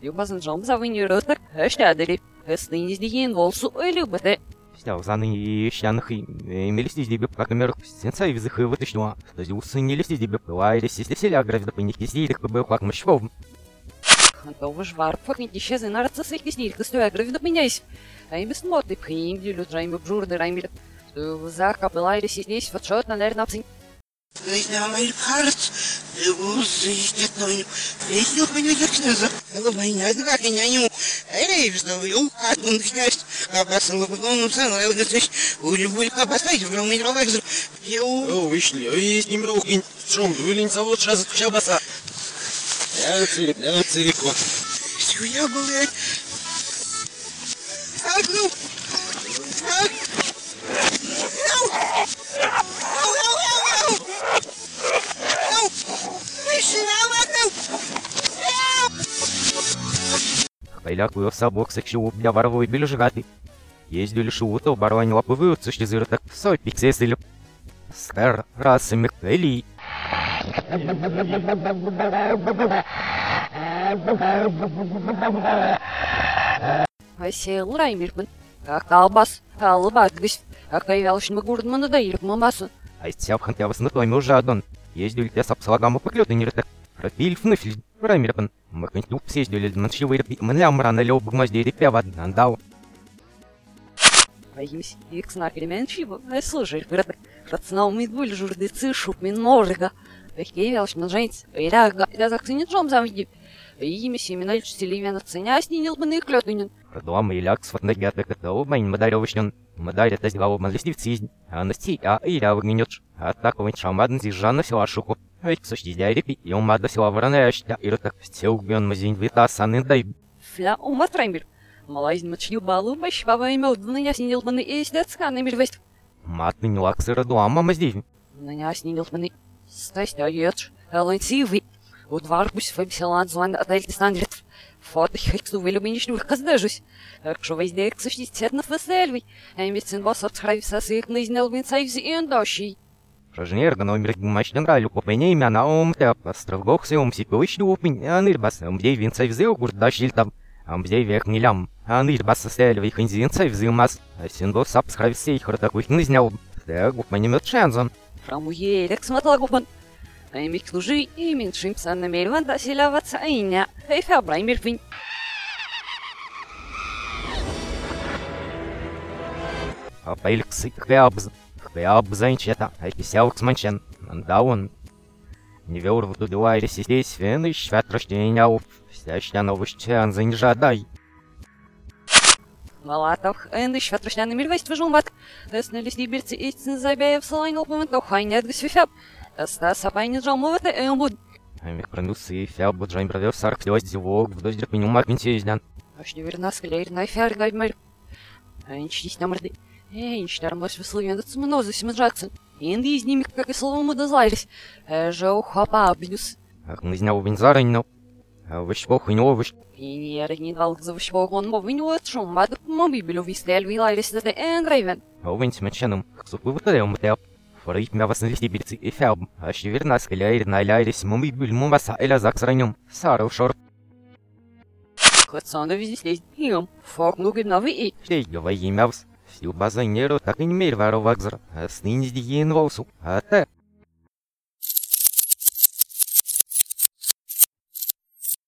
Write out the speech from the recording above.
Stjúpasan Jomsavin rötar höstaderi. Höstins digin volsu ölübete. Стял за ныне щанах и мелисти здесь как номер сенса и визых и вытащила. То есть усыни здесь бывает, если селя гравит по них если их бы как мышвов. Антова жварпак не исчезли на рацисейки сниль, стоя гравит меняйся. А им бесмоты пхинди, лютрайм бжурды раймир. Зака была и здесь фотшот на наверное апсин. Вышли, ой, с ним руки, шум, вылень завод, сейчас шабаса. Я цирик, я цирико. я блядь. А ну, Ау! Хайляк вы собок сексу для воровой бельжгаты. Ездили шуто, барвань лапы выются, что зыр так сой пиксесили. Стар расы Михаили. Васил раймир. Как албас, албат гысь. Как появился мы гурд мана даир мамасу. Айстяв хантя вас на твоем уже адон. Ездили те сапсалагаму поклёты не нефиль, раймирпан. Махнтюк съездили на чивы. Мля мрана лёб гмазди репя андал. Поимся, их сна переменчиво. Ай, слушай, выродок. Рацнал мы двуль журды цишуп мин ножига. Такие велш на женец. Иряга, я закценит жом завиди. Имя семена чтелимена ценя снинил бы на их клётынин. Продуам и ляк сват на гяток это майн мадарёвочнен. Мадарь это сделал малестив цизн. А насти, а и ля выгнётш. А так он шамадн зижана села шуху. Същизяйли пион мадасилавраняща иртак стилгюн мазинвита санындай. Фля уматраймир. Малайзин мачнил балу башвава имел дныня снил баны и сидят сканы межвест. Матны не лаксыра дуама маздивин. Ныня снил баны. Стась да ешь. Алансивый. Удвар пусть фэмселан злан отель стандарт. Фото хексу вилюбинишну каздежусь. Экшу везде эксушнистет на фэсэльвий. Эмисцин босс отхравив сосых на изнелвин сайвзи и эндощий. Ендощий. Рожнер номер гмачный гралю купение имя на ум те построгох се ум сипевич упин аныр бас ум дей вин сайвзе гурдашил там. Ам дей век нилям. Аныр бас сельвий хинзин сайвзе мас. Асин бос сап схрався их ротакух не знял. Так гупмани мет шанзон. Фраму елек смотала гупан. Емік служи і меншим сан намереван да селяваться айня. Эй, фабрай мирфин. А пайльксы хвябз. Хвябз чета. А писял ксманчен. Да он. Не вел в дудуайре здесь вен и швят рождения уф. Вся новость анзань жадай. Малатов, энды шватрашняны мирвест выжумват. Деснелись нибирцы истин забяев салайнал поментов хайнят гасвифяб. Ста сапайни жамовата эмбуд. Амик пронусы и фяб джайн провел сарк слёсть зевок в доздер пеню маквинти издян. Аж не верна склеер на фяр гайдмер. Энч дис намрды. Энч дармос высловен от смнозы симджаксен. Инди из ними как и словом удозлались. Эже ухапа абнюс. Ах, винзара не А выш похуй не овыш. Пиньер не дал за вышвог он мов виню от шум. Бад моби билю вистель вилайрис да эндрейвен. А винти меченом. Супы выталем мтел. Форит мя вас навести бирцы и фяб. А щеверна скаляйр на ляйрис мумби бюль мумаса эля закс ранем. Саров шор. Хотсан да везде слезть. Им. Фок ну гибновый и. Эй, говори мявс. Сил база так как и не мерваров а сныне диен волсу, а те.